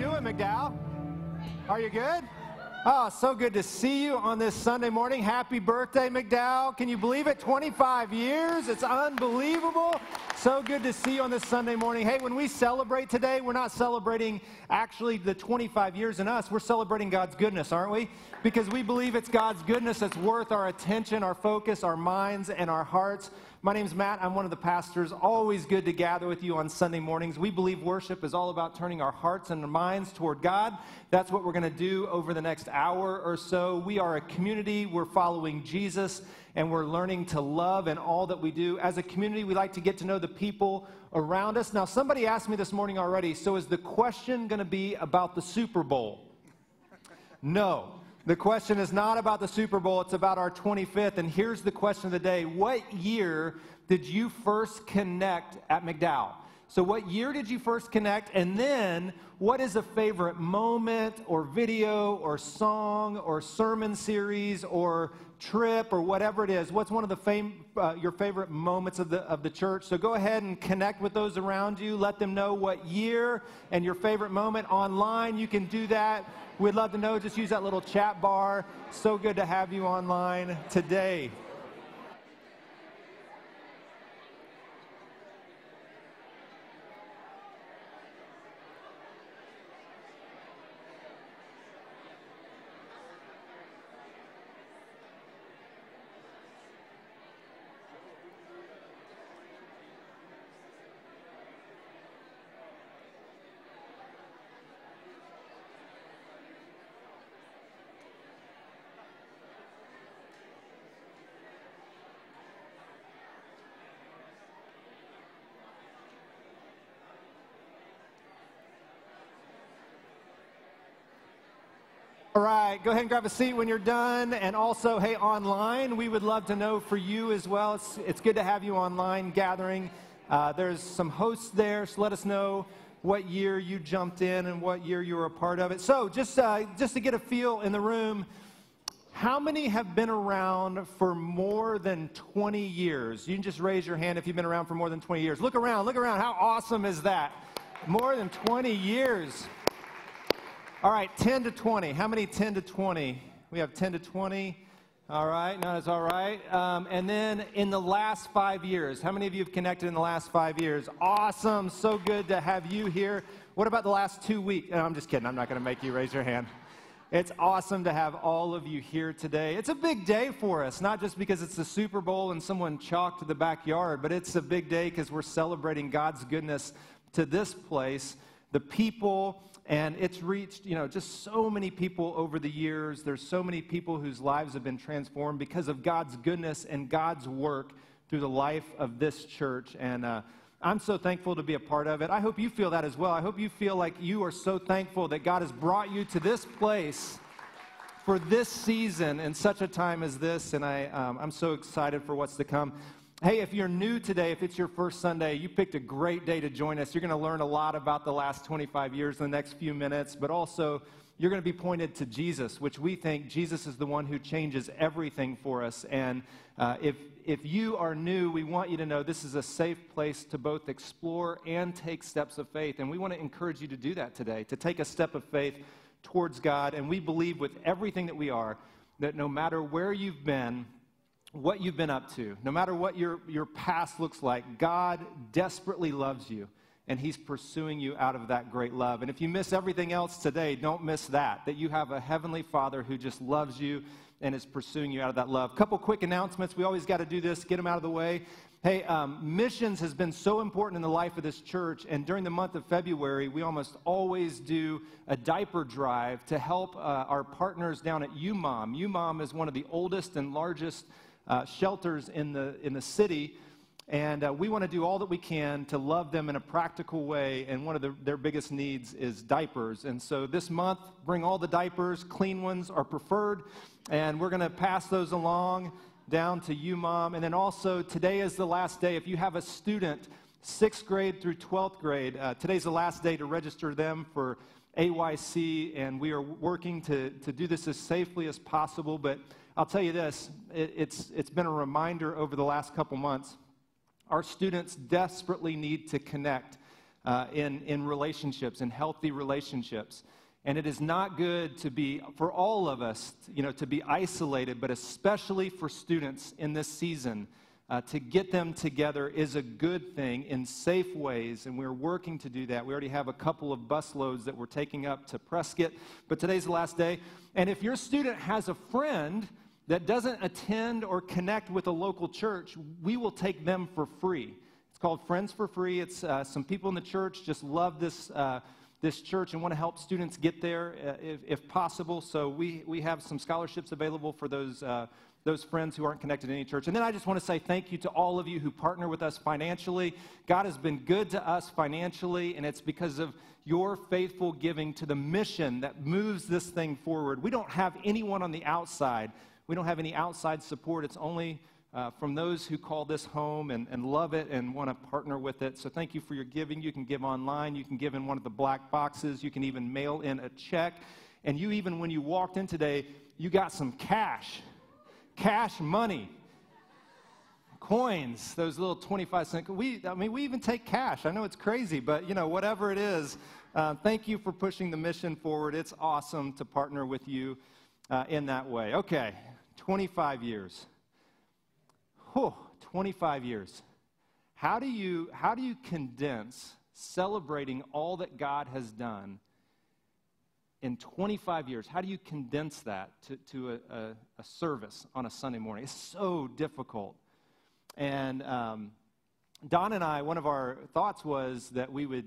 doing, McDowell? Are you good? Oh, so good to see you on this Sunday morning. Happy birthday, McDowell. Can you believe it? 25 years. It's unbelievable. So good to see you on this Sunday morning. Hey, when we celebrate today, we're not celebrating actually the 25 years in us. We're celebrating God's goodness, aren't we? Because we believe it's God's goodness that's worth our attention, our focus, our minds, and our hearts. My name's Matt. I'm one of the pastors. Always good to gather with you on Sunday mornings. We believe worship is all about turning our hearts and our minds toward God. That's what we're going to do over the next hour or so. We are a community. We're following Jesus and we're learning to love in all that we do. As a community, we like to get to know the people around us. Now, somebody asked me this morning already so is the question going to be about the Super Bowl? No. The question is not about the Super Bowl, it's about our 25th. And here's the question of the day What year did you first connect at McDowell? So, what year did you first connect? And then, what is a favorite moment or video or song or sermon series or trip or whatever it is? What's one of the fam- uh, your favorite moments of the, of the church? So, go ahead and connect with those around you. Let them know what year and your favorite moment online. You can do that We'd love to know. Just use that little chat bar. So good to have you online today. All right, go ahead and grab a seat when you're done. And also, hey, online, we would love to know for you as well. It's, it's good to have you online gathering. Uh, there's some hosts there, so let us know what year you jumped in and what year you were a part of it. So, just, uh, just to get a feel in the room, how many have been around for more than 20 years? You can just raise your hand if you've been around for more than 20 years. Look around, look around. How awesome is that? More than 20 years. All right, 10 to 20. How many 10 to 20? We have 10 to 20. All right, no, that's all right. Um, and then in the last five years, how many of you have connected in the last five years? Awesome, so good to have you here. What about the last two weeks? No, I'm just kidding. I'm not going to make you raise your hand. It's awesome to have all of you here today. It's a big day for us, not just because it's the Super Bowl and someone chalked the backyard, but it's a big day because we're celebrating God's goodness to this place, the people, and it's reached, you know, just so many people over the years. There's so many people whose lives have been transformed because of God's goodness and God's work through the life of this church. And uh, I'm so thankful to be a part of it. I hope you feel that as well. I hope you feel like you are so thankful that God has brought you to this place for this season in such a time as this. And I, um, I'm so excited for what's to come. Hey, if you're new today, if it's your first Sunday, you picked a great day to join us. You're going to learn a lot about the last 25 years in the next few minutes, but also you're going to be pointed to Jesus, which we think Jesus is the one who changes everything for us. And uh, if, if you are new, we want you to know this is a safe place to both explore and take steps of faith. And we want to encourage you to do that today, to take a step of faith towards God. And we believe with everything that we are that no matter where you've been, what you've been up to, no matter what your, your past looks like, God desperately loves you and He's pursuing you out of that great love. And if you miss everything else today, don't miss that, that you have a Heavenly Father who just loves you and is pursuing you out of that love. Couple quick announcements. We always got to do this, get them out of the way. Hey, um, missions has been so important in the life of this church, and during the month of February, we almost always do a diaper drive to help uh, our partners down at UMOM. UMOM is one of the oldest and largest uh, shelters in the, in the city. And uh, we want to do all that we can to love them in a practical way. And one of the, their biggest needs is diapers. And so this month, bring all the diapers. Clean ones are preferred. And we're going to pass those along down to UMOM. And then also, today is the last day. If you have a student, sixth grade through 12th grade, uh, today's the last day to register them for AYC. And we are working to, to do this as safely as possible. But I'll tell you this it, it's, it's been a reminder over the last couple months. Our students desperately need to connect uh, in, in relationships, in healthy relationships. And it is not good to be, for all of us, you know, to be isolated, but especially for students in this season. Uh, to get them together is a good thing in safe ways, and we're working to do that. We already have a couple of bus loads that we're taking up to Prescott, but today's the last day. And if your student has a friend that doesn't attend or connect with a local church, we will take them for free. It's called Friends for Free. It's uh, some people in the church just love this. Uh, this church and want to help students get there uh, if, if, possible. So we, we have some scholarships available for those, uh, those friends who aren't connected to any church. And then I just want to say thank you to all of you who partner with us financially. God has been good to us financially, and it's because of your faithful giving to the mission that moves this thing forward. We don't have anyone on the outside we don't have any outside support. It's only uh, from those who call this home and, and love it and want to partner with it. So thank you for your giving. You can give online, you can give in one of the black boxes, you can even mail in a check. And you, even when you walked in today, you got some cash, cash money. Coins, those little 25 cent. We, I mean, we even take cash. I know it's crazy, but you know, whatever it is, uh, thank you for pushing the mission forward. It's awesome to partner with you uh, in that way. Okay, 25 years. Whew, 25 years. How do you, how do you condense celebrating all that God has done in 25 years? How do you condense that to, to a, a, a service on a Sunday morning? It's so difficult. And um, Don and I, one of our thoughts was that we would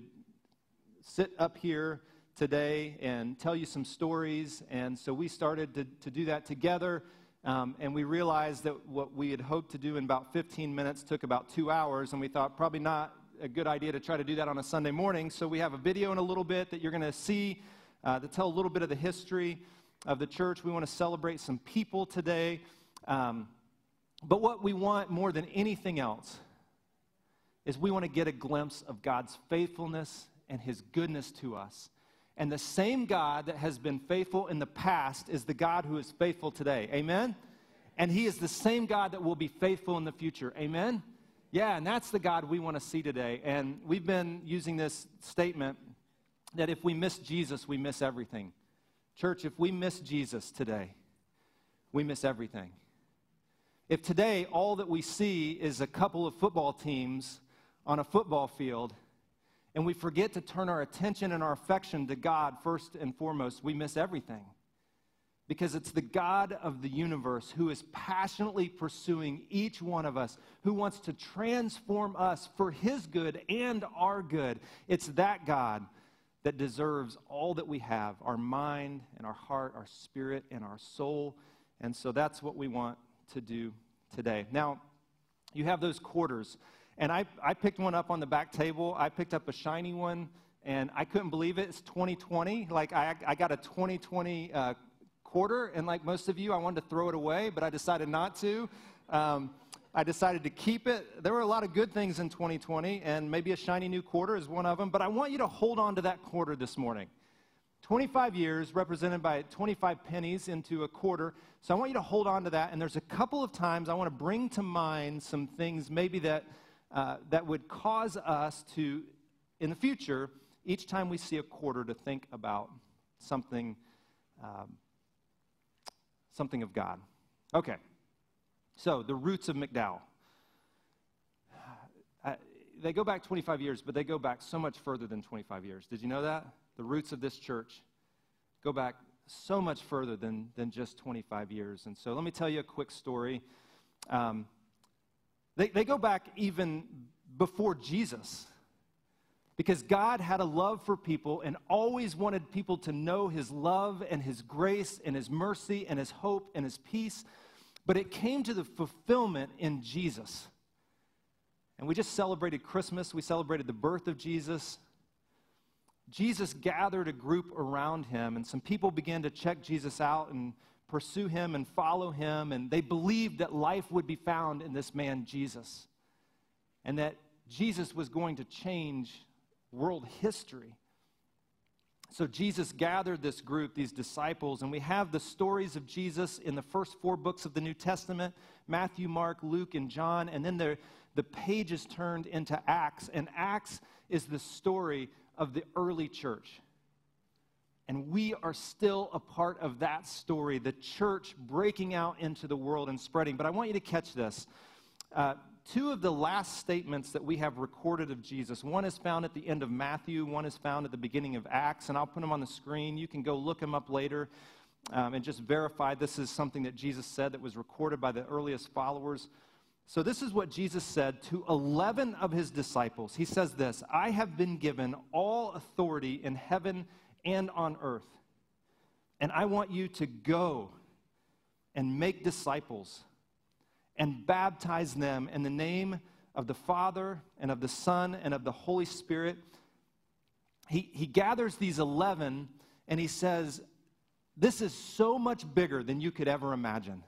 sit up here today and tell you some stories. And so we started to, to do that together. Um, and we realized that what we had hoped to do in about 15 minutes took about two hours, and we thought probably not a good idea to try to do that on a Sunday morning. So we have a video in a little bit that you're going to see uh, to tell a little bit of the history of the church. We want to celebrate some people today. Um, but what we want more than anything else is we want to get a glimpse of God's faithfulness and his goodness to us. And the same God that has been faithful in the past is the God who is faithful today. Amen? And He is the same God that will be faithful in the future. Amen? Yeah, and that's the God we want to see today. And we've been using this statement that if we miss Jesus, we miss everything. Church, if we miss Jesus today, we miss everything. If today all that we see is a couple of football teams on a football field, and we forget to turn our attention and our affection to God first and foremost, we miss everything. Because it's the God of the universe who is passionately pursuing each one of us, who wants to transform us for his good and our good. It's that God that deserves all that we have our mind and our heart, our spirit and our soul. And so that's what we want to do today. Now, you have those quarters. And I, I picked one up on the back table. I picked up a shiny one, and I couldn't believe it. It's 2020. Like, I, I got a 2020 uh, quarter, and like most of you, I wanted to throw it away, but I decided not to. Um, I decided to keep it. There were a lot of good things in 2020, and maybe a shiny new quarter is one of them, but I want you to hold on to that quarter this morning. 25 years represented by 25 pennies into a quarter. So I want you to hold on to that. And there's a couple of times I want to bring to mind some things maybe that uh, that would cause us to, in the future, each time we see a quarter, to think about something, um, something of God. Okay, so the roots of McDowell. Uh, they go back 25 years, but they go back so much further than 25 years. Did you know that? The roots of this church go back so much further than, than just 25 years. And so let me tell you a quick story. Um, they, they go back even before Jesus. Because God had a love for people and always wanted people to know his love and his grace and his mercy and his hope and his peace. But it came to the fulfillment in Jesus. And we just celebrated Christmas, we celebrated the birth of Jesus. Jesus gathered a group around him, and some people began to check Jesus out and pursue him and follow him. And they believed that life would be found in this man, Jesus, and that Jesus was going to change world history. So Jesus gathered this group, these disciples, and we have the stories of Jesus in the first four books of the New Testament Matthew, Mark, Luke, and John. And then the, the pages turned into Acts. And Acts is the story of the early church. And we are still a part of that story, the church breaking out into the world and spreading. But I want you to catch this. Uh, two of the last statements that we have recorded of Jesus one is found at the end of Matthew, one is found at the beginning of Acts, and I'll put them on the screen. You can go look them up later um, and just verify this is something that Jesus said that was recorded by the earliest followers. So, this is what Jesus said to 11 of his disciples. He says this I have been given all authority in heaven and on earth. And I want you to go and make disciples and baptize them in the name of the Father and of the Son and of the Holy Spirit. He, he gathers these 11 and he says, This is so much bigger than you could ever imagine.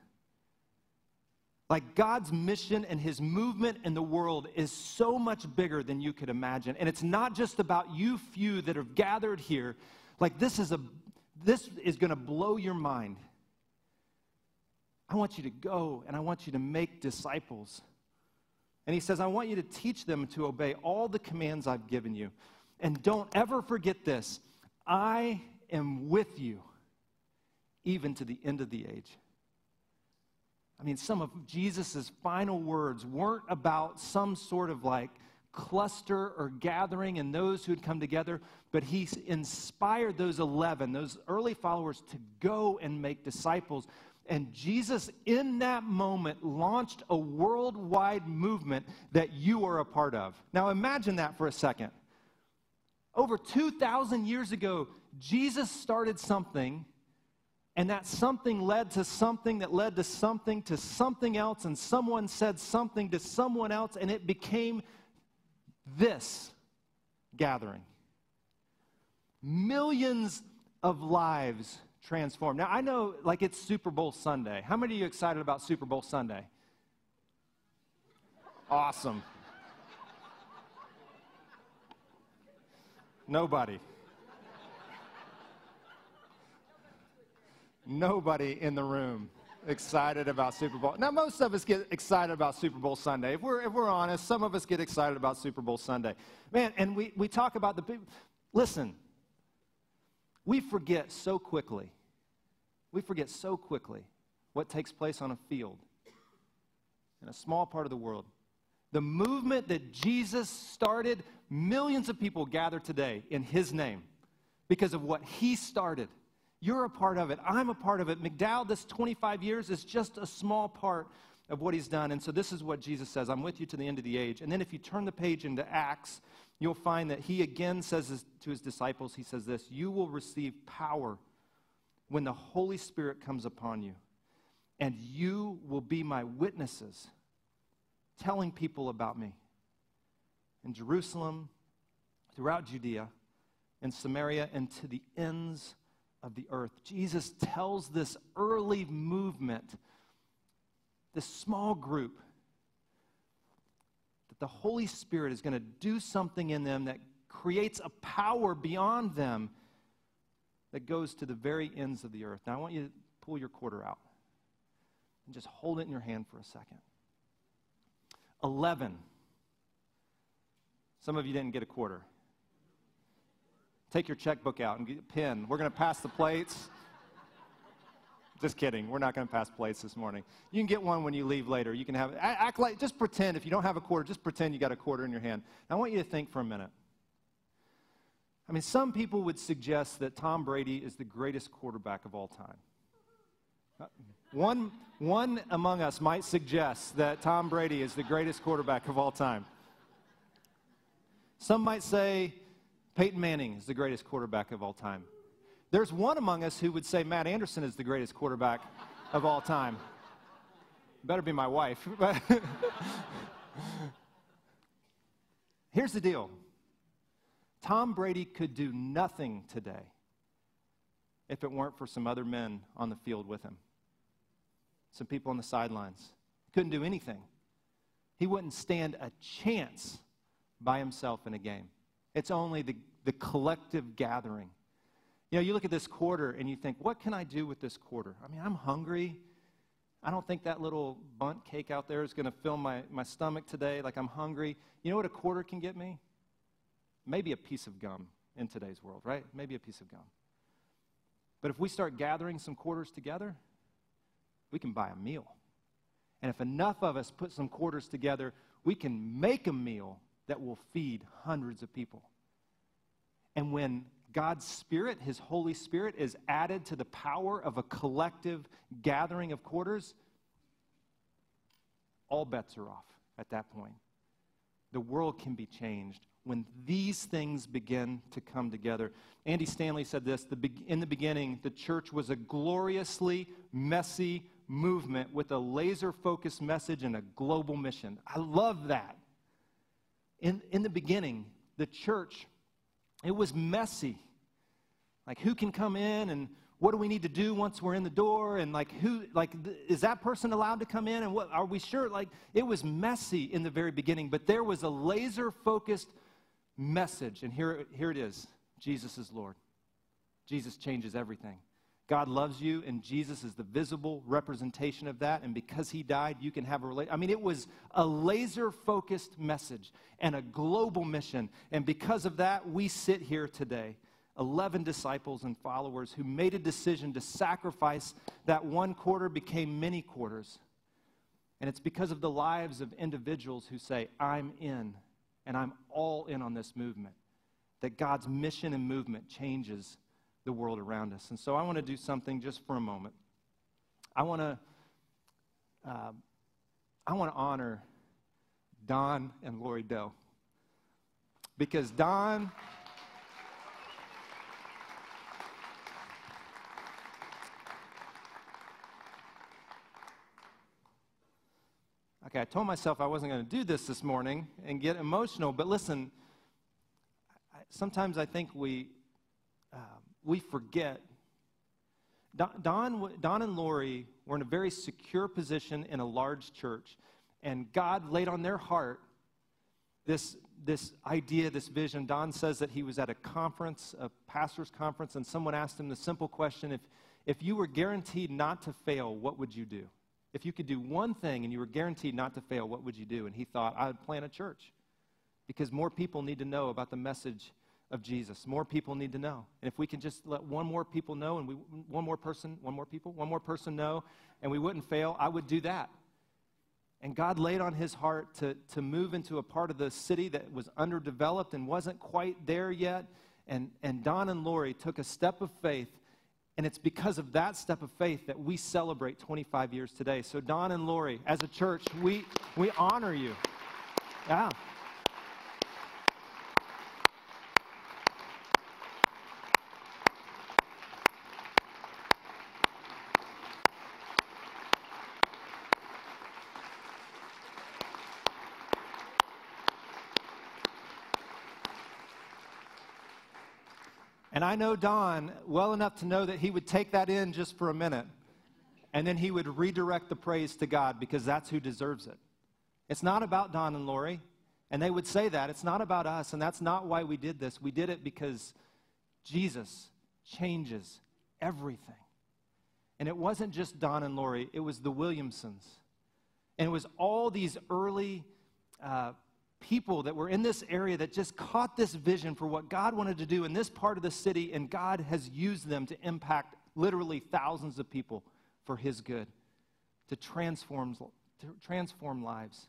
Like God's mission and his movement in the world is so much bigger than you could imagine. And it's not just about you few that have gathered here. Like this is a this is going to blow your mind. I want you to go and I want you to make disciples. And he says, I want you to teach them to obey all the commands I've given you. And don't ever forget this I am with you even to the end of the age. I mean, some of Jesus' final words weren't about some sort of like cluster or gathering and those who had come together, but he inspired those 11, those early followers, to go and make disciples. And Jesus, in that moment, launched a worldwide movement that you are a part of. Now, imagine that for a second. Over 2,000 years ago, Jesus started something and that something led to something that led to something to something else, and someone said something to someone else, and it became this gathering. Millions of lives transformed. Now, I know, like, it's Super Bowl Sunday. How many of you excited about Super Bowl Sunday? Awesome. Nobody. nobody in the room excited about Super Bowl. Now, most of us get excited about Super Bowl Sunday. If we're, if we're honest, some of us get excited about Super Bowl Sunday. Man, and we, we talk about the people. Listen, we forget so quickly. We forget so quickly what takes place on a field in a small part of the world. The movement that Jesus started, millions of people gather today in his name because of what he started. You're a part of it. I'm a part of it. McDowell, this 25 years is just a small part of what he's done. And so this is what Jesus says I'm with you to the end of the age. And then if you turn the page into Acts, you'll find that he again says to his disciples, he says this You will receive power when the Holy Spirit comes upon you, and you will be my witnesses, telling people about me in Jerusalem, throughout Judea, in Samaria, and to the ends of the earth. Jesus tells this early movement, this small group, that the Holy Spirit is going to do something in them that creates a power beyond them that goes to the very ends of the earth. Now, I want you to pull your quarter out and just hold it in your hand for a second. 11. Some of you didn't get a quarter. Take your checkbook out and get a pen. We're going to pass the plates. Just kidding. We're not going to pass plates this morning. You can get one when you leave later. You can have act like just pretend if you don't have a quarter, just pretend you got a quarter in your hand. Now, I want you to think for a minute. I mean, some people would suggest that Tom Brady is the greatest quarterback of all time. Uh, one, one among us might suggest that Tom Brady is the greatest quarterback of all time. Some might say Peyton Manning is the greatest quarterback of all time. There's one among us who would say Matt Anderson is the greatest quarterback of all time. Better be my wife. Here's the deal Tom Brady could do nothing today if it weren't for some other men on the field with him, some people on the sidelines. Couldn't do anything. He wouldn't stand a chance by himself in a game. It's only the, the collective gathering. You know, you look at this quarter and you think, what can I do with this quarter? I mean, I'm hungry. I don't think that little bunt cake out there is going to fill my, my stomach today. Like, I'm hungry. You know what a quarter can get me? Maybe a piece of gum in today's world, right? Maybe a piece of gum. But if we start gathering some quarters together, we can buy a meal. And if enough of us put some quarters together, we can make a meal that will feed hundreds of people. And when God's Spirit, His Holy Spirit, is added to the power of a collective gathering of quarters, all bets are off at that point. The world can be changed when these things begin to come together. Andy Stanley said this in the beginning, the church was a gloriously messy movement with a laser focused message and a global mission. I love that. In, in the beginning, the church, it was messy. Like, who can come in and what do we need to do once we're in the door and like who like is that person allowed to come in and what are we sure like it was messy in the very beginning but there was a laser focused message. And here here it is. Jesus is lord. Jesus changes everything. God loves you and jesus is the visible representation of that. And because he died you can have a relate i mean it was a laser focused message and a global mission. And because of that we sit here today 11 disciples and followers who made a decision to sacrifice that one quarter became many quarters. And it's because of the lives of individuals who say, I'm in, and I'm all in on this movement, that God's mission and movement changes the world around us. And so I want to do something just for a moment. I want to. Uh, I want to honor Don and Lori Doe. Because Don. Okay, I told myself I wasn't going to do this this morning and get emotional, but listen, sometimes I think we, uh, we forget. Don, Don and Lori were in a very secure position in a large church, and God laid on their heart this, this idea, this vision. Don says that he was at a conference, a pastor's conference, and someone asked him the simple question if, if you were guaranteed not to fail, what would you do? If you could do one thing and you were guaranteed not to fail, what would you do? And he thought, I would plant a church because more people need to know about the message of Jesus. More people need to know. And if we can just let one more people know and we, one more person, one more people, one more person know, and we wouldn't fail, I would do that. And God laid on his heart to, to move into a part of the city that was underdeveloped and wasn't quite there yet. And, and Don and Lori took a step of faith and it's because of that step of faith that we celebrate 25 years today. So, Don and Lori, as a church, we, we honor you. Yeah. And I know Don well enough to know that he would take that in just for a minute and then he would redirect the praise to God because that's who deserves it. It's not about Don and Lori. And they would say that. It's not about us. And that's not why we did this. We did it because Jesus changes everything. And it wasn't just Don and Lori, it was the Williamsons. And it was all these early uh, people that were in this area that just caught this vision for what God wanted to do in this part of the city, and God has used them to impact literally thousands of people for His good, to transform, to transform lives.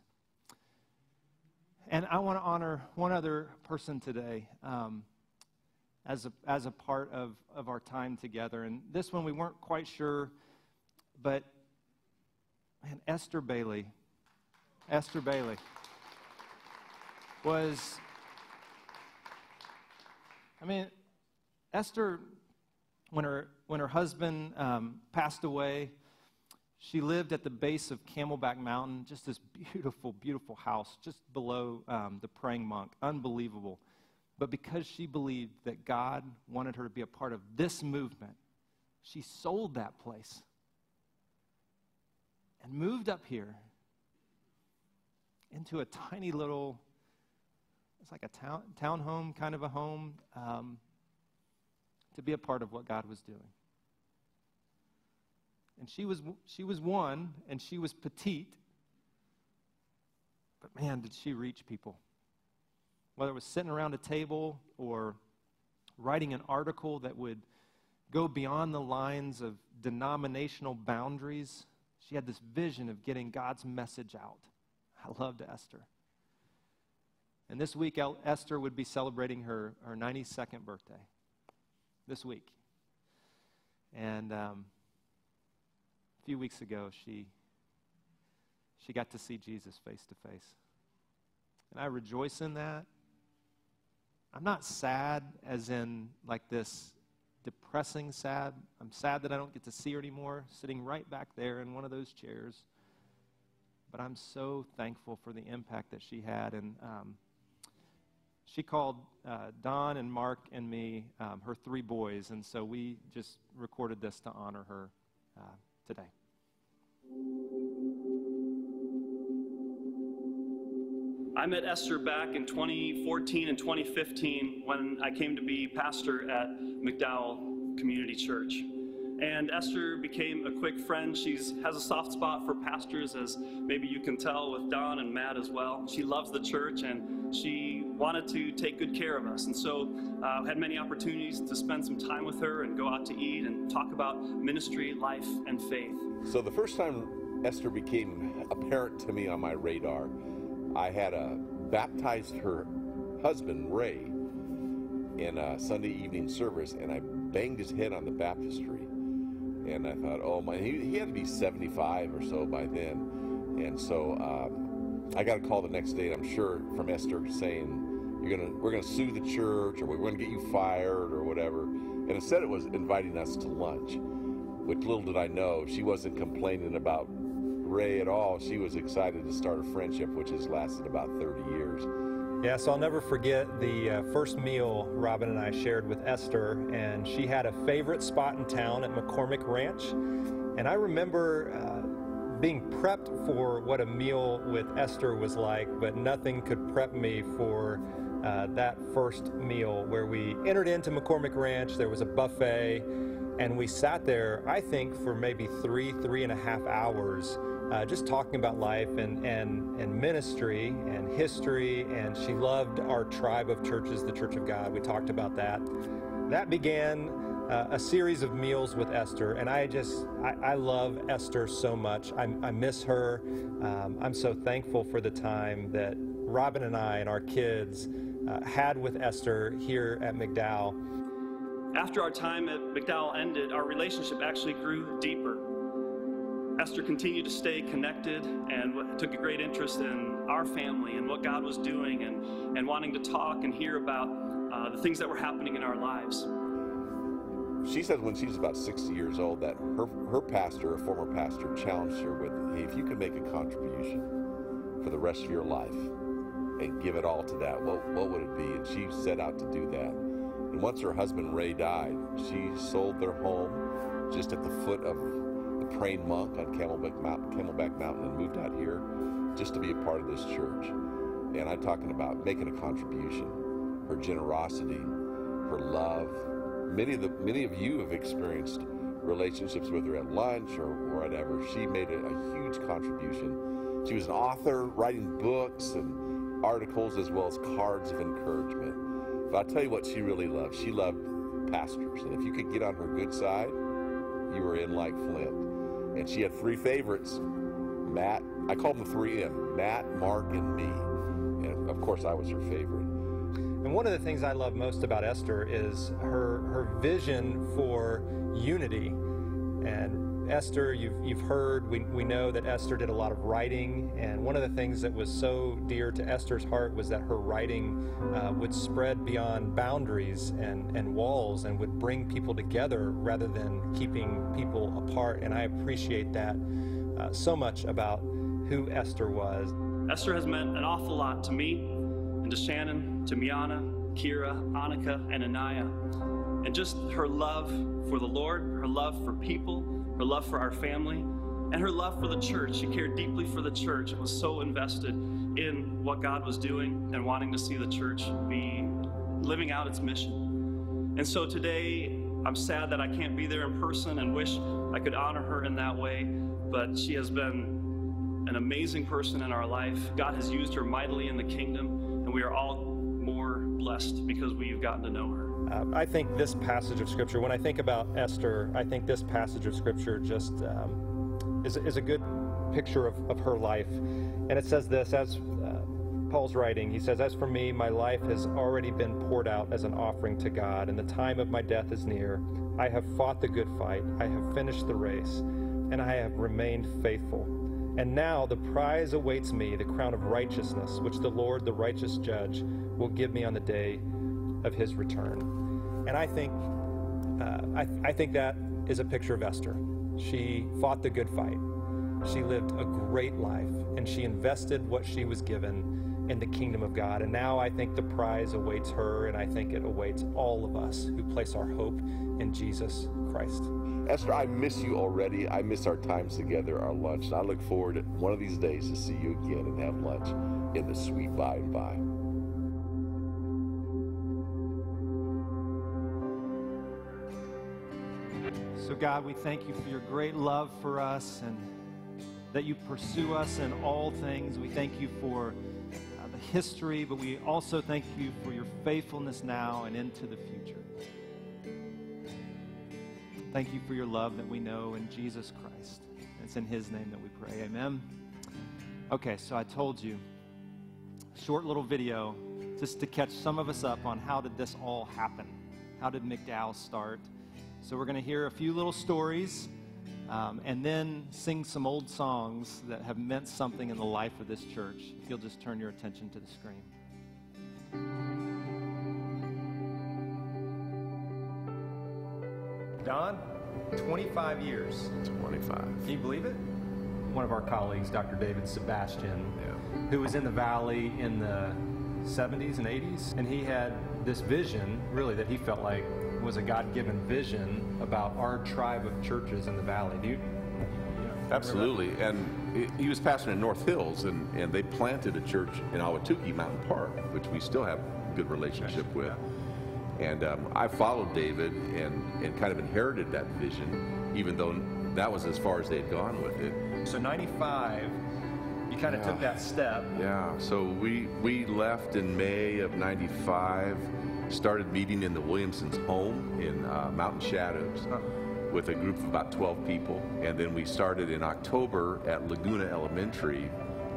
And I want to honor one other person today um, as, a, as a part of, of our time together. And this one we weren't quite sure, but man, Esther Bailey. Esther Bailey was, I mean, Esther, when her, when her husband um, passed away, she lived at the base of Camelback Mountain, just this beautiful, beautiful house just below um, the praying monk. Unbelievable. But because she believed that God wanted her to be a part of this movement, she sold that place and moved up here into a tiny little it's like a town, town home, kind of a home, um, to be a part of what God was doing. And she was, she was one, and she was petite, but man, did she reach people. whether it was sitting around a table or writing an article that would go beyond the lines of denominational boundaries. She had this vision of getting God's message out. I loved Esther. And this week, Esther would be celebrating her, her 92nd birthday. This week. And um, a few weeks ago, she, she got to see Jesus face to face. And I rejoice in that. I'm not sad, as in like this depressing sad. I'm sad that I don't get to see her anymore, sitting right back there in one of those chairs. But I'm so thankful for the impact that she had. And um, she called uh, Don and Mark and me um, her three boys. And so we just recorded this to honor her uh, today. I met Esther back in 2014 and 2015 when I came to be pastor at McDowell Community Church. And Esther became a quick friend. She has a soft spot for pastors, as maybe you can tell with Don and Matt as well. She loves the church and she wanted to take good care of us. And so uh, had many opportunities to spend some time with her and go out to eat and talk about ministry, life, and faith. So the first time Esther became apparent to me on my radar I had uh, baptized her husband, Ray, in a Sunday evening service, and I banged his head on the baptistry. And I thought, oh my, he, he had to be 75 or so by then. And so um, I got a call the next day, I'm sure from Esther saying, you're gonna, we're gonna sue the church, or we're gonna get you fired, or whatever. And instead, it was inviting us to lunch. Which little did I know, she wasn't complaining about Ray at all, she was excited to start a friendship which has lasted about 30 years. Yeah, so I'll never forget the uh, first meal Robin and I shared with Esther, and she had a favorite spot in town at McCormick Ranch. And I remember uh, being prepped for what a meal with Esther was like, but nothing could prep me for uh, that first meal where we entered into McCormick Ranch. There was a buffet, and we sat there, I think, for maybe three, three and a half hours uh, just talking about life and, and, and ministry and history. And she loved our tribe of churches, the Church of God. We talked about that. That began uh, a series of meals with Esther, and I just, I, I love Esther so much. I, I miss her. Um, I'm so thankful for the time that Robin and I and our kids uh, had with Esther here at McDowell. After our time at McDowell ended, our relationship actually grew deeper. Esther continued to stay connected and took a great interest in our family and what God was doing and, and wanting to talk and hear about uh, the things that were happening in our lives. She said when she was about 60 years old that her, her pastor, a former pastor, challenged her with, hey, if you could make a contribution for the rest of your life and give it all to that, what, what would it be? And she set out to do that. And once her husband Ray died, she sold their home just at the foot of praying monk on Camelback Mountain, Camelback Mountain and moved out here just to be a part of this church. And I'm talking about making a contribution, her generosity, her love. Many of the many of you have experienced relationships with her at lunch or, or whatever. She made a, a huge contribution. She was an author, writing books and articles as well as cards of encouragement. But I'll tell you what she really loved. She loved pastors. And if you could get on her good side, you were in like Flint and she had three favorites Matt, I called them the three M Matt, Mark, and me. And of course, I was her favorite. And one of the things I love most about Esther is her, her vision for unity. And Esther, you've, you've heard, we, we know that Esther did a lot of writing, and one of the things that was so dear to Esther's heart was that her writing uh, would spread beyond boundaries and, and walls and would bring people together rather than keeping people apart. And I appreciate that uh, so much about who Esther was. Esther has meant an awful lot to me, and to Shannon, to Miana, Kira, Annika, and Anaya. And just her love for the Lord, her love for people, her love for our family, and her love for the church. She cared deeply for the church and was so invested in what God was doing and wanting to see the church be living out its mission. And so today, I'm sad that I can't be there in person and wish I could honor her in that way, but she has been an amazing person in our life. God has used her mightily in the kingdom, and we are all more blessed because we've gotten to know her. Uh, I think this passage of Scripture, when I think about Esther, I think this passage of Scripture just um, is, is a good picture of, of her life. And it says this as uh, Paul's writing, he says, As for me, my life has already been poured out as an offering to God, and the time of my death is near. I have fought the good fight, I have finished the race, and I have remained faithful. And now the prize awaits me, the crown of righteousness, which the Lord, the righteous judge, will give me on the day of his return. And I think, uh, I, I think that is a picture of Esther. She fought the good fight. She lived a great life, and she invested what she was given in the kingdom of God. And now I think the prize awaits her, and I think it awaits all of us who place our hope in Jesus Christ. Esther, I miss you already. I miss our times together, our lunch. And I look forward one of these days to see you again and have lunch in the sweet by and by. God, we thank you for your great love for us and that you pursue us in all things. We thank you for uh, the history, but we also thank you for your faithfulness now and into the future. Thank you for your love that we know in Jesus Christ. It's in his name that we pray. Amen. Okay, so I told you, short little video just to catch some of us up on how did this all happen? How did McDowell start? So we're going to hear a few little stories um, and then sing some old songs that have meant something in the life of this church. If you'll just turn your attention to the screen. Don, 25 years. 25. Can you believe it? One of our colleagues, Dr. David Sebastian, Yeah. who was in the valley in the 70s and 80s, and he had this vision, really, that he felt like was a God given vision about our tribe of churches in the valley. Do you? you know, Absolutely. And he- he was pastoring in North Hills, and, and they planted a church in Ahwatukee Mountain Park, which we still have a good relationship with. And um, I followed David and, and kind of inherited that vision, even though that was as far as they had gone with it. So 95, you kind of Yeah. took that step. Yeah, so we we left in May of '95. Started meeting in the Williamsons' home in uh, Mountain Shadows with a group of about 12 people, and then we started in October at Laguna Elementary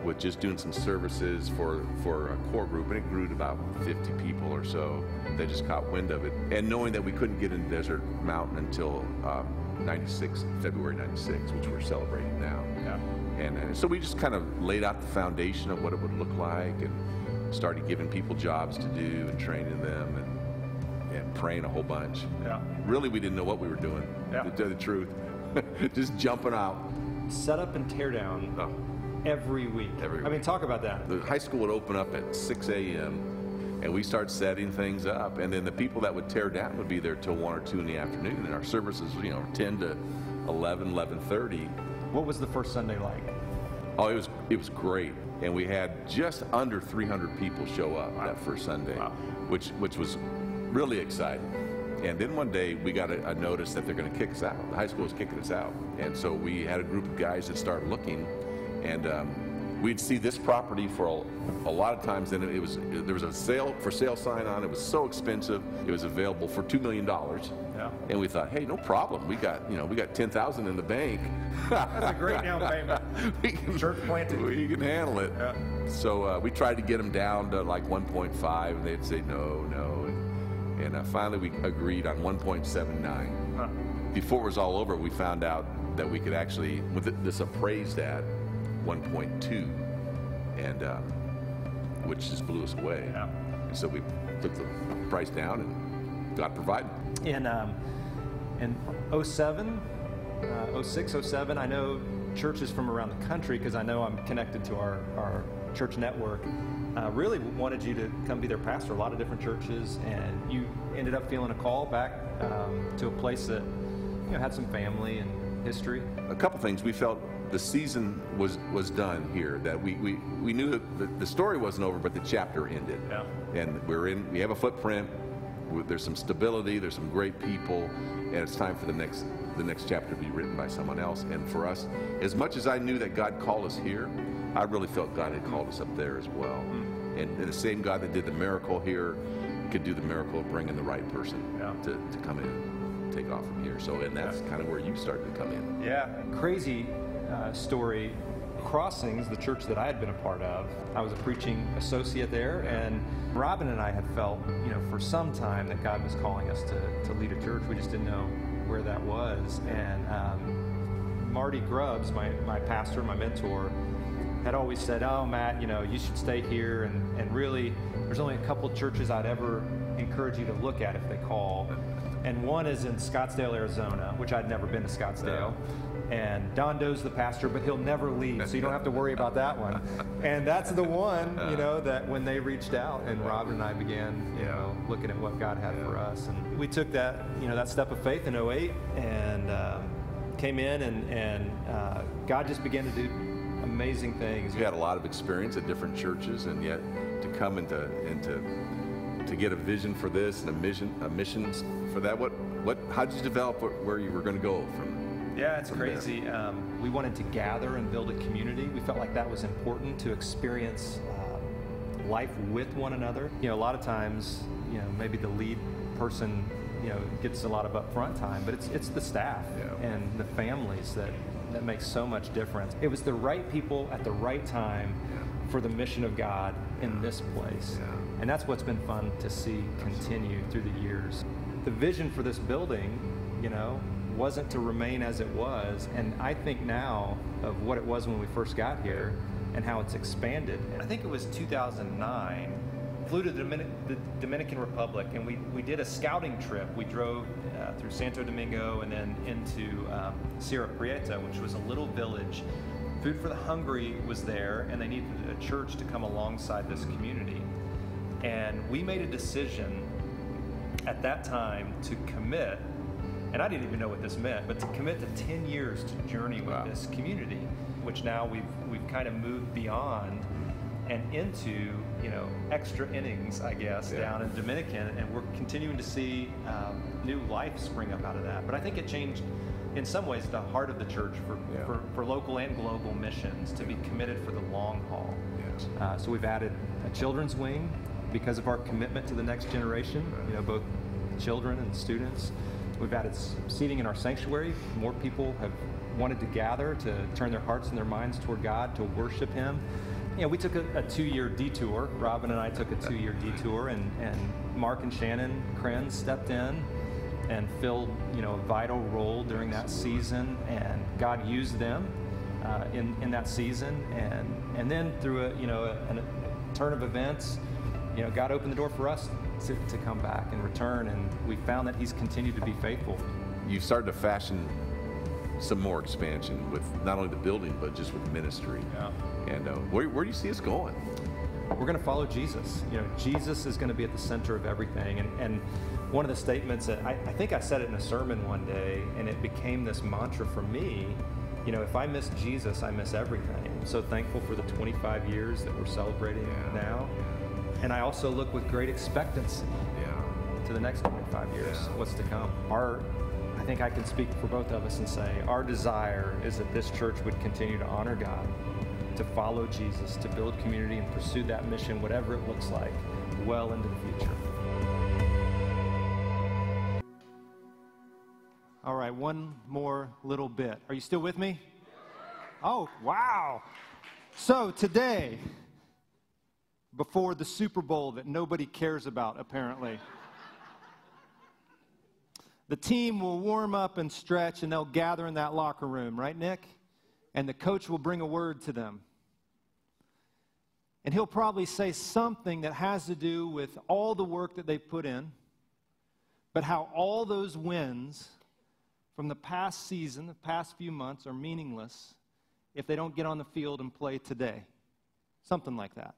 with just doing some services for for a core group, and it grew to about 50 people or so. They just caught wind of it, and knowing that we couldn't get in Desert Mountain until um, '96, February '96, which we're celebrating now. Yeah. And, uh, so we just kind of laid out the foundation of what it would look like and started giving people jobs to do and training them and, and praying a whole bunch. Yeah. Really, we didn't know what we were doing, Yeah. to tell the truth. just jumping out. Set up and tear down Oh. every week. Every I mean, talk about that. The high school would open up at 6 a.m. and we start setting things up. And then the people that would tear down would be there till 1 or 2 in the afternoon. And our services, you know, 10 to 11, 11.30. What was the first Sunday like? Oh, it was it was great, and we had just under 300 people show up that first Sunday, Wow. which which was really exciting. And then one day we got a, a notice that they're going to kick us out. The high school is kicking us out, and so we had a group of guys that started looking, and um, we'd see this property for a, a lot of times. And it was there was a sale for sale sign on. It was so expensive. It was available for two million dollars. Yeah. And we thought, hey, no problem. We got you know we got ten thousand in the bank. That's a great down payment. we can, Church planted. We can handle it. Yeah. So uh, we tried to get them down to like 1.5, and they'd say no, no, and, and uh, finally we agreed on 1.79. Huh. Before it was all over, we found out that we could actually, with this appraised at 1.2, and um, which just blew us away. Yeah. And so we took the price down, and God provided. in um, in 07, uh, 06, 07, I know churches from around the country because I know I'm connected to our, our church network. Uh, really wanted you to come be their pastor. A lot of different churches, and you ended up feeling a call back um, to a place that you know had some family and history. a couple things. We felt the season was was done here. That we we, we knew that the, the story wasn't over, but the chapter ended. Yeah. And we're in. We have a footprint. There's some stability. There's some great people, and it's time for the next the next chapter to be written by someone else. And for us, as much as I knew that God called us here, I really felt God had called us up there as well. And, and the same God that did the miracle here could do the miracle of bringing the right person Yeah. to, to come in, take off from here. So, and that's kind of where you started to come in. Yeah, crazy uh, story. Crossings, the church that I had been a part of, I was a preaching associate there, and Robin and I had felt, you know, for some time that God was calling us to, to lead a church. We just didn't know where that was. And um, Marty Grubbs, my, my pastor, my mentor, had always said, Oh, Matt, you know, you should stay here. And, and really, there's only a couple churches I'd ever encourage you to look at if they call. And one is in Scottsdale, Arizona, which I'd never been to Scottsdale. And Don Doe's the pastor, but he'll never leave, so you don't have to worry about that one. And that's the one, you know, that when they reached out and Robin and I began, you know, looking at what God had for us. And we took that, you know, that step of faith in 08 and um, came in and, and uh, God just began to do amazing things. You had a lot of experience at different churches, and yet to come into into to get a vision for this and a mission a missions for that. What what? How did you develop where you were going to go from? Yeah, it's crazy. Um, we wanted to gather and build a community. We felt like that was important to experience uh, life with one another. You know, a lot of times, you know, maybe the lead person, you know, gets a lot of upfront time, but it's it's the staff Yeah. and the families that that makes so much difference. It was the right people at the right time for the mission of God in this place. Yeah. And that's what's been fun to see continue through the years. The vision for this building, you know, wasn't to remain as it was. And I think now of what it was when we first got here and how it's expanded. I think it was 2009. Flew to the, the Dominican Republic and we, we did a scouting trip. We drove uh, through Santo Domingo and then into um, Sierra Prieta, which was a little village Food for the Hungry was there, and they needed a church to come alongside this community. And we made a decision at that time to commit, and I didn't even know what this meant, but to commit to 10 years to journey with Wow. this community, which now we've, we've kind of moved beyond and into, you know, extra innings, I guess, Yeah. down in Dominican, and we're continuing to see um, new life spring up out of that. But I think it changed, in some ways, the heart of the church for, Yeah. for, for local and global missions to be committed for the long haul. Yes. Uh, so we've added a children's wing because of our commitment to the next generation, you know, both children and students. We've added seating in our sanctuary. More people have wanted to gather to turn their hearts and their minds toward God, to worship Him. You know, we took a, a two-year detour. Robin and I took a two-year detour, and, and Mark and Shannon Krenz stepped in and filled, you know, a vital role during that season, and God used them uh, in, in that season. And, and then through a, you know, a, a turn of events, you know, God opened the door for us to, to come back and return. And we found that He's continued to be faithful. You started to fashion some more expansion with not only the building but just with ministry. Yeah. And uh, where, where do you see us going? We're going to follow Jesus. You know, Jesus is going to be at the center of everything. And, and one of the statements that I, I think I said it in a sermon one day, and it became this mantra for me. You know, if I miss Jesus, I miss everything. I'm so thankful for the 25 years that we're celebrating Yeah. now. And I also look with great expectancy Yeah. to the next 25 years, Yeah. what's to come. Our, I think I can speak for both of us and say, our desire is that this church would continue to honor God, to follow Jesus, to build community and pursue that mission, whatever it looks like, well into the future. All right, one more little bit. Are you still with me? Oh, wow. So today, before the Super Bowl that nobody cares about, apparently, the team will warm up and stretch and they'll gather in that locker room, right, Nick? And the coach will bring a word to them. And he'll probably say something that has to do with all the work that they've put in, but how all those wins from the past season, the past few months, are meaningless if they don't get on the field and play today. Something like that.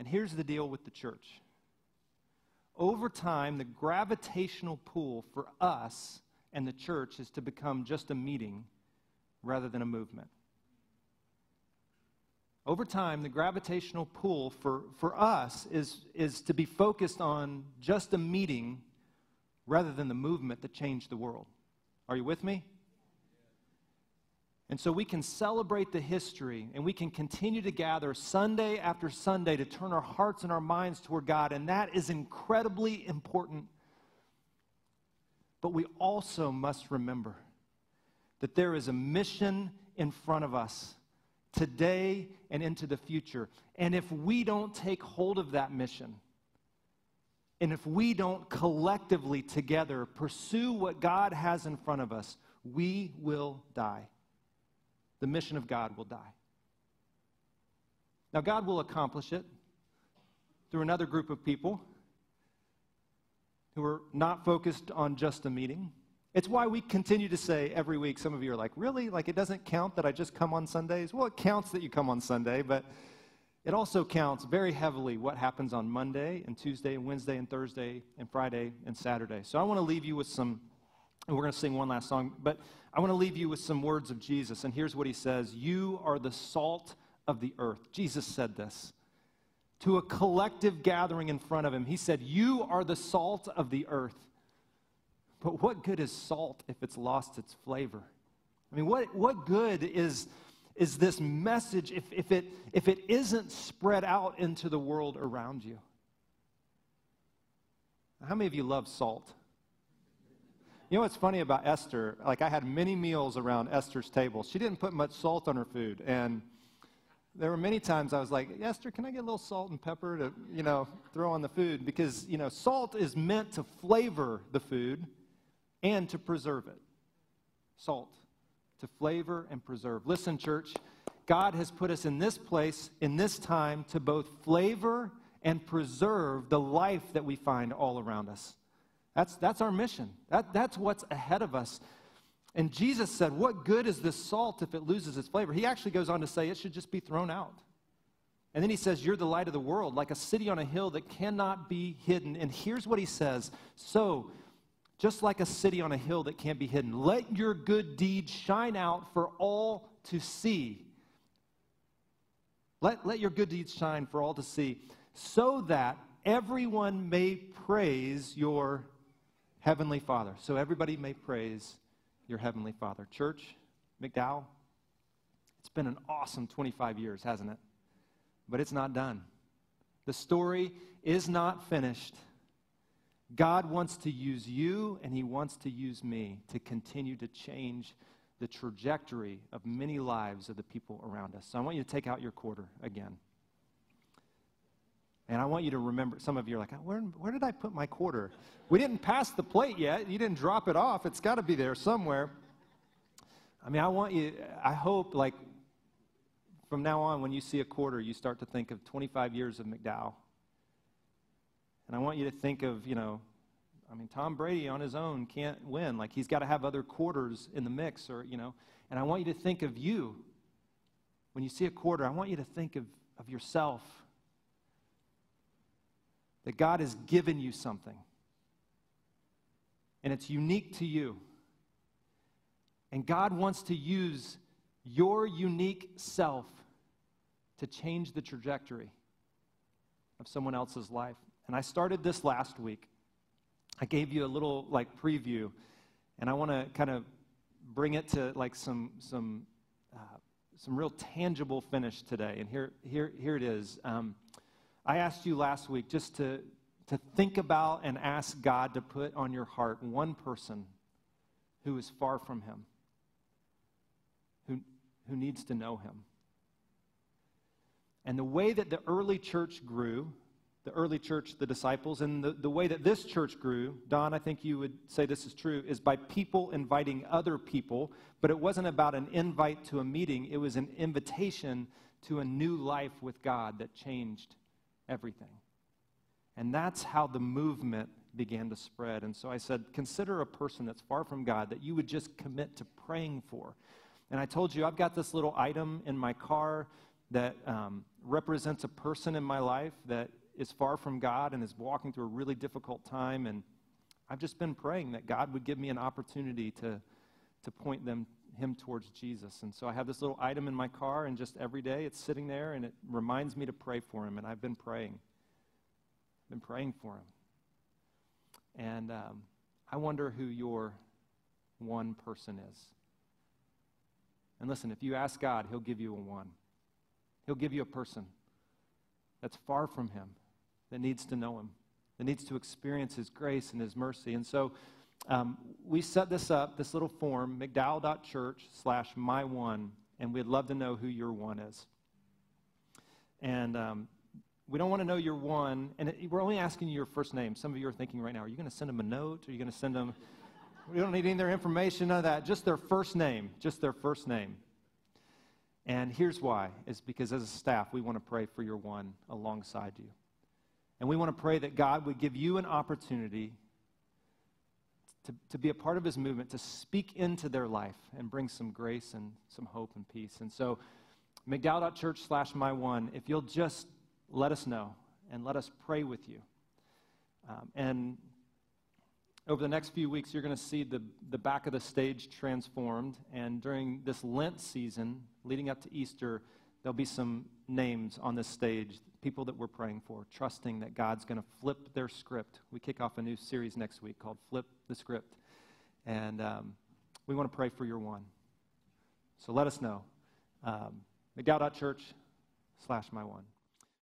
And here's the deal with the church. Over time, the gravitational pull for us and the church is to become just a meeting rather than a movement. Over time, the gravitational pull for, for us is, is to be focused on just a meeting rather than the movement that changed the world. Are you with me? And so we can celebrate the history and we can continue to gather Sunday after Sunday to turn our hearts and our minds toward God. And that is incredibly important. But we also must remember that there is a mission in front of us today and into the future. And if we don't take hold of that mission, and if we don't collectively together pursue what God has in front of us, we will die. The mission of God will die. Now, God will accomplish it through another group of people who are not focused on just a meeting. It's why we continue to say every week, some of you are like, really? Like, it doesn't count that I just come on Sundays? Well, it counts that you come on Sunday, but it also counts very heavily what happens on Monday and Tuesday and Wednesday and Thursday and Friday and Saturday. So I want to leave you with some, and we're going to sing one last song, but I want to leave you with some words of Jesus. And here's what he says You are the salt of the earth. Jesus said this to a collective gathering in front of him. He said, You are the salt of the earth. But what good is salt if it's lost its flavor? I mean, what, what good is, is this message if, if, it, if it isn't spread out into the world around you? How many of you love salt? You know what's funny about Esther? Like, I had many meals around Esther's table. She didn't put much salt on her food. And there were many times I was like, Esther, can I get a little salt and pepper to, you know, throw on the food? Because, you know, salt is meant to flavor the food and to preserve it. Salt, to flavor and preserve. Listen, church, God has put us in this place, in this time, to both flavor and preserve the life that we find all around us. That's, that's our mission. That, that's what's ahead of us. And Jesus said, What good is this salt if it loses its flavor? He actually goes on to say it should just be thrown out. And then he says, You're the light of the world, like a city on a hill that cannot be hidden. And here's what he says So just like a city on a hill that can't be hidden. Let your good deeds shine out for all to see. Let, let your good deeds shine for all to see, so that everyone may praise your heavenly Father. So everybody may praise your heavenly Father. Church, McDowell, it's been an awesome 25 years, hasn't it? But it's not done. The story is not finished. God wants to use you and He wants to use me to continue to change the trajectory of many lives of the people around us. So I want you to take out your quarter again. And I want you to remember, some of you are like, where, where did I put my quarter? We didn't pass the plate yet. You didn't drop it off. It's got to be there somewhere. I mean, I want you, I hope, like, from now on, when you see a quarter, you start to think of 25 years of McDowell and I want you to think of, you know, I mean, Tom Brady on his own can't win. Like, he's got to have other quarters in the mix, or, you know. And I want you to think of you. When you see a quarter, I want you to think of, of yourself. That God has given you something. And it's unique to you. And God wants to use your unique self to change the trajectory of someone else's life. And I started this last week. I gave you a little like preview, and I want to kind of bring it to like some some uh, some real tangible finish today. And here here here it is. Um, I asked you last week just to to think about and ask God to put on your heart one person who is far from Him, who who needs to know Him. And the way that the early church grew the early church, the disciples, and the, the way that this church grew, Don, I think you would say this is true, is by people inviting other people, but it wasn't about an invite to a meeting, it was an invitation to a new life with God that changed everything. And that's how the movement began to spread. And so I said, consider a person that's far from God that you would just commit to praying for. And I told you, I've got this little item in my car that um, represents a person in my life that is far from God and is walking through a really difficult time. And I've just been praying that God would give me an opportunity to, to point them him towards Jesus. And so I have this little item in my car, and just every day it's sitting there, and it reminds me to pray for him. And I've been praying, I've been praying for him. And um, I wonder who your one person is. And listen, if you ask God, He'll give you a one. He'll give you a person that's far from Him, that needs to know Him, that needs to experience His grace and His mercy. And so um, we set this up, this little form, mcdowell.church slash my one, and we'd love to know who your one is. And um, we don't want to know your one, and it, we're only asking you your first name. Some of you are thinking right now, are you going to send them a note? Are you going to send them? We don't need any of their information, none of that. Just their first name. Just their first name. And here's why is because as a staff, we want to pray for your one alongside you. And we want to pray that God would give you an opportunity to, to be a part of his movement, to speak into their life and bring some grace and some hope and peace. And so, McDowell.church slash my one, if you'll just let us know and let us pray with you. Um, and over the next few weeks, you're going to see the, the back of the stage transformed. And during this Lent season, leading up to Easter, there'll be some names on this stage, people that we're praying for, trusting that God's going to flip their script. We kick off a new series next week called Flip the Script. And um, we want to pray for your one. So let us know. Um, McDowell.church slash my one.